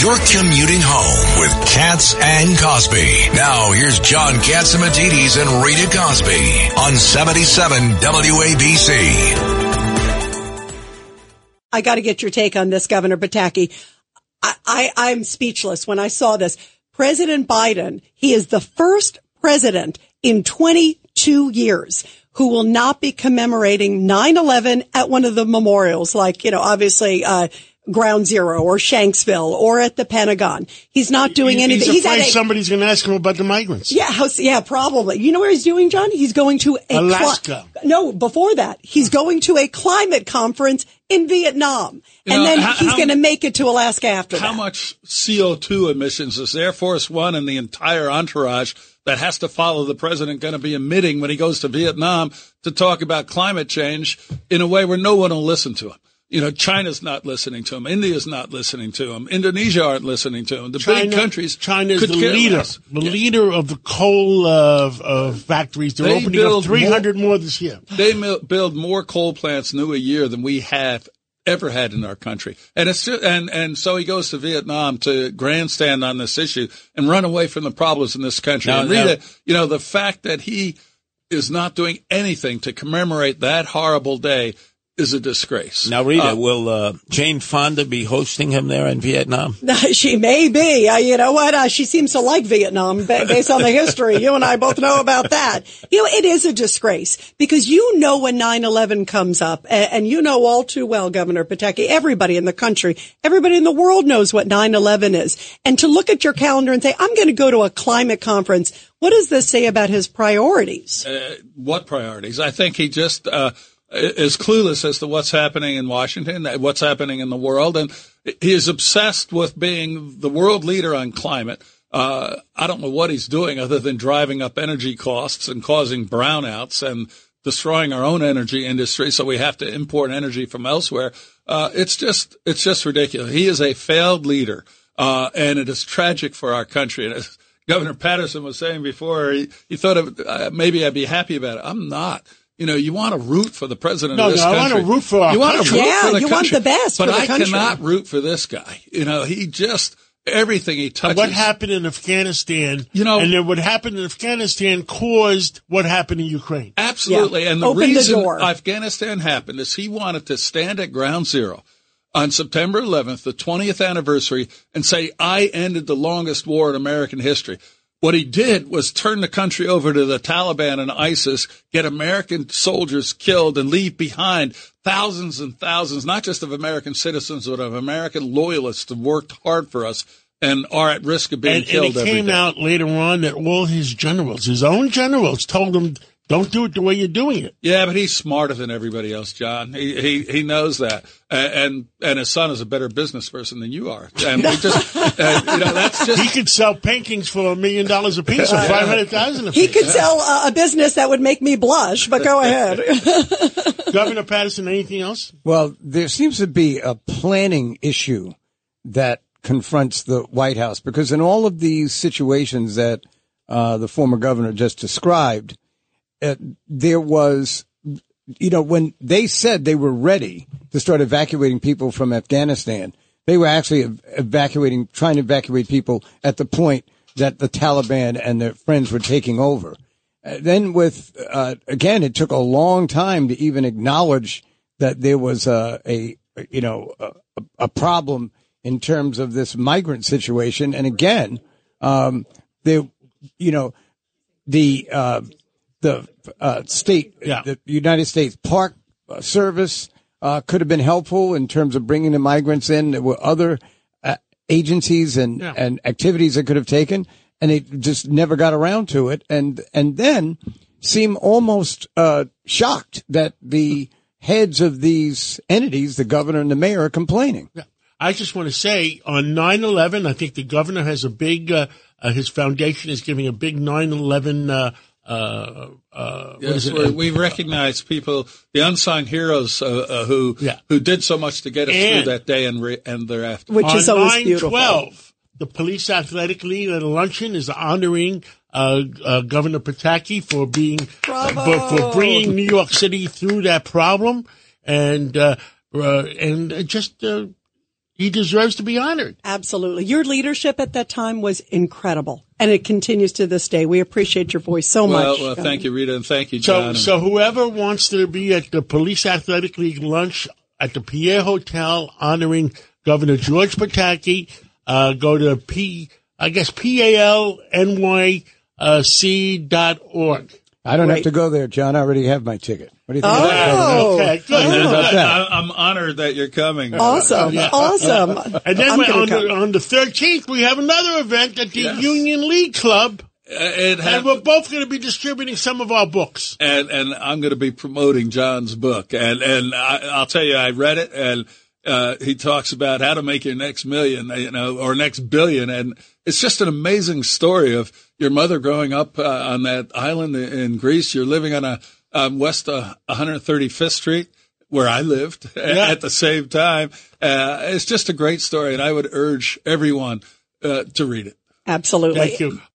You're commuting home with Cats and Cosby. Now here's John Catsimatidis and Rita Cosby on 77 WABC. I got to get your take on this, Governor Pataki. I, I, I'm speechless when I saw this. President Biden, he is the first president in 22 years who will not be commemorating 9-11 at one of the memorials, like, you know, obviously, uh, Ground Zero or Shanksville or at the Pentagon. He's not doing He- anything. He's afraid at a- somebody's going to ask him about the migrants. yeah, house- yeah, probably. You know where he's doing, John? He's going to a cli- Alaska. no, before that, he's going to a climate conference in Vietnam, You and know, then how- he's going to make it to Alaska after How that. much CO2 emissions is Air Force One and the entire entourage that has to follow the president going to be emitting when he goes to Vietnam to talk about climate change in a way where no one will listen to him? You know, China's not listening to him. India's not listening to him. Indonesia aren't listening to him. The big countries. China is could the leader, less. the leader of the coal uh, uh, factories. They're They opening up build 300 more, this year. They build more coal plants new a year than we have ever had in our country. And it's just, and, and so he goes to Vietnam to grandstand on this issue and run away from the problems in this country. Now- and Rita, now- you know, the fact that he is not doing anything to commemorate that horrible day is a disgrace. Now, Rita, Uh, will uh, Jane Fonda be hosting him there in Vietnam? she may be. Uh, you know what? Uh, she seems to like Vietnam based on the history. You and I both know about that. You know, it is a disgrace because you know when 9-11 comes up and, and you know all too well, Governor Pataki, everybody in the country, everybody in the world knows what 9-11 is. And to look at your calendar and say, I'm going to go to a climate conference. What does this say about his priorities? uh, what priorities? I think he just uh, is clueless as to what's happening in Washington, what's happening in the world, and he is obsessed with being the world leader on climate. Uh, I don't know what he's doing other than driving up energy costs and causing brownouts and destroying our own energy industry. So we have to import energy from elsewhere. Uh, it's just, it's just ridiculous. He is a failed leader. Uh, and it is tragic for our country. And as Governor Paterson was saying before, he, he thought of, uh, maybe I'd be happy about it. I'm not. You know, you want to root for the president No, of this no, I country. wanna root for our you want to country. root Yeah, for the you want the best But for the I country. cannot root for this guy. You know, he just everything he touches. What happened in Afghanistan, You know- and then what happened in Afghanistan caused what happened in Ukraine. Absolutely. Yeah. And the Open reason door. Afghanistan happened is he wanted to stand at ground zero on September 11th, the 20th anniversary, and say, I ended the longest war in American history. What he did was turn the country over to the Taliban and ISIS, get American soldiers killed, and leave behind thousands and thousands, not just of American citizens, but of American loyalists who worked hard for us and are at risk of being And, and killed it came day. out later on that all his generals, his own generals, told him, "Don't do it the way you're doing it." Yeah, but he's smarter than everybody else, John. He he he knows that, and and, and his son is a better business person than you are. And we just, uh, you know, that's just He could sell paintings for a million dollars a piece, or five hundred thousand He could sell uh, a business that would make me blush, but go ahead. Governor Paterson, anything else? Well, there seems to be a planning issue that confronts the White House because in all of these situations that uh, the former governor just described, uh, there was, you know, when they said they were ready to start evacuating people from Afghanistan, they were actually ev- evacuating, trying to evacuate people at the point that the Taliban and their friends were taking over. Uh, then with, uh, again, it took a long time to even acknowledge that there was a, a you know, a, a problem in terms of this migrant situation. And again, um, there, you know, the, uh, the, uh, state, Yeah. the United States Park Service, uh, could have been helpful in terms of bringing the migrants in. There were other uh, agencies and, Yeah. and activities that could have taken, and they just never got around to it. And and then seem almost uh, shocked that the heads of these entities, the governor and the mayor, are complaining. Yeah. I just want to say on 9/11, I think the governor has a big. Uh, uh, his foundation is giving a big 9/11. Uh, uh, what is Yes, it? we we recognize people, the unsung heroes uh, uh, who Yeah. who did so much to get us And- through that day and re- and thereafter. Which on is always beautiful. 9/12, the police athletic league at a luncheon is honoring uh, uh, Governor Pataki for being for, for bringing New York City through that problem, and uh, uh, and just uh, he deserves to be honored. Absolutely. Your leadership at that time was incredible. And it continues to this day. We appreciate your voice so Well, much. well, thank you, Rita, and thank you, So John. so whoever wants to be at the police athletic league lunch at the Pierre Hotel honoring Governor George Pataki, uh, go to P I guess P A L N Y uh, dot org. I don't Right. have to go there, John. I already have my ticket. What do you think? Oh. about that? Okay, good. And about that? I, I'm honored that you're coming. Awesome. Awesome. And then we- on the, on the 13th, we have another event at the Yes. Union League Club, Uh, it and had, we're both going to be distributing some of our books. and and I'm going to be promoting John's book, and and I, I'll tell you, I read it, and uh, he talks about how to make your next million, you know, or next billion, and it's just an amazing story of your mother growing up uh, on that island in Greece. You're living on a um, West uh, 135th Street. Where I lived at the same time. Uh, it's just a great story, and I would urge everyone uh, to read it. Absolutely. Thank you.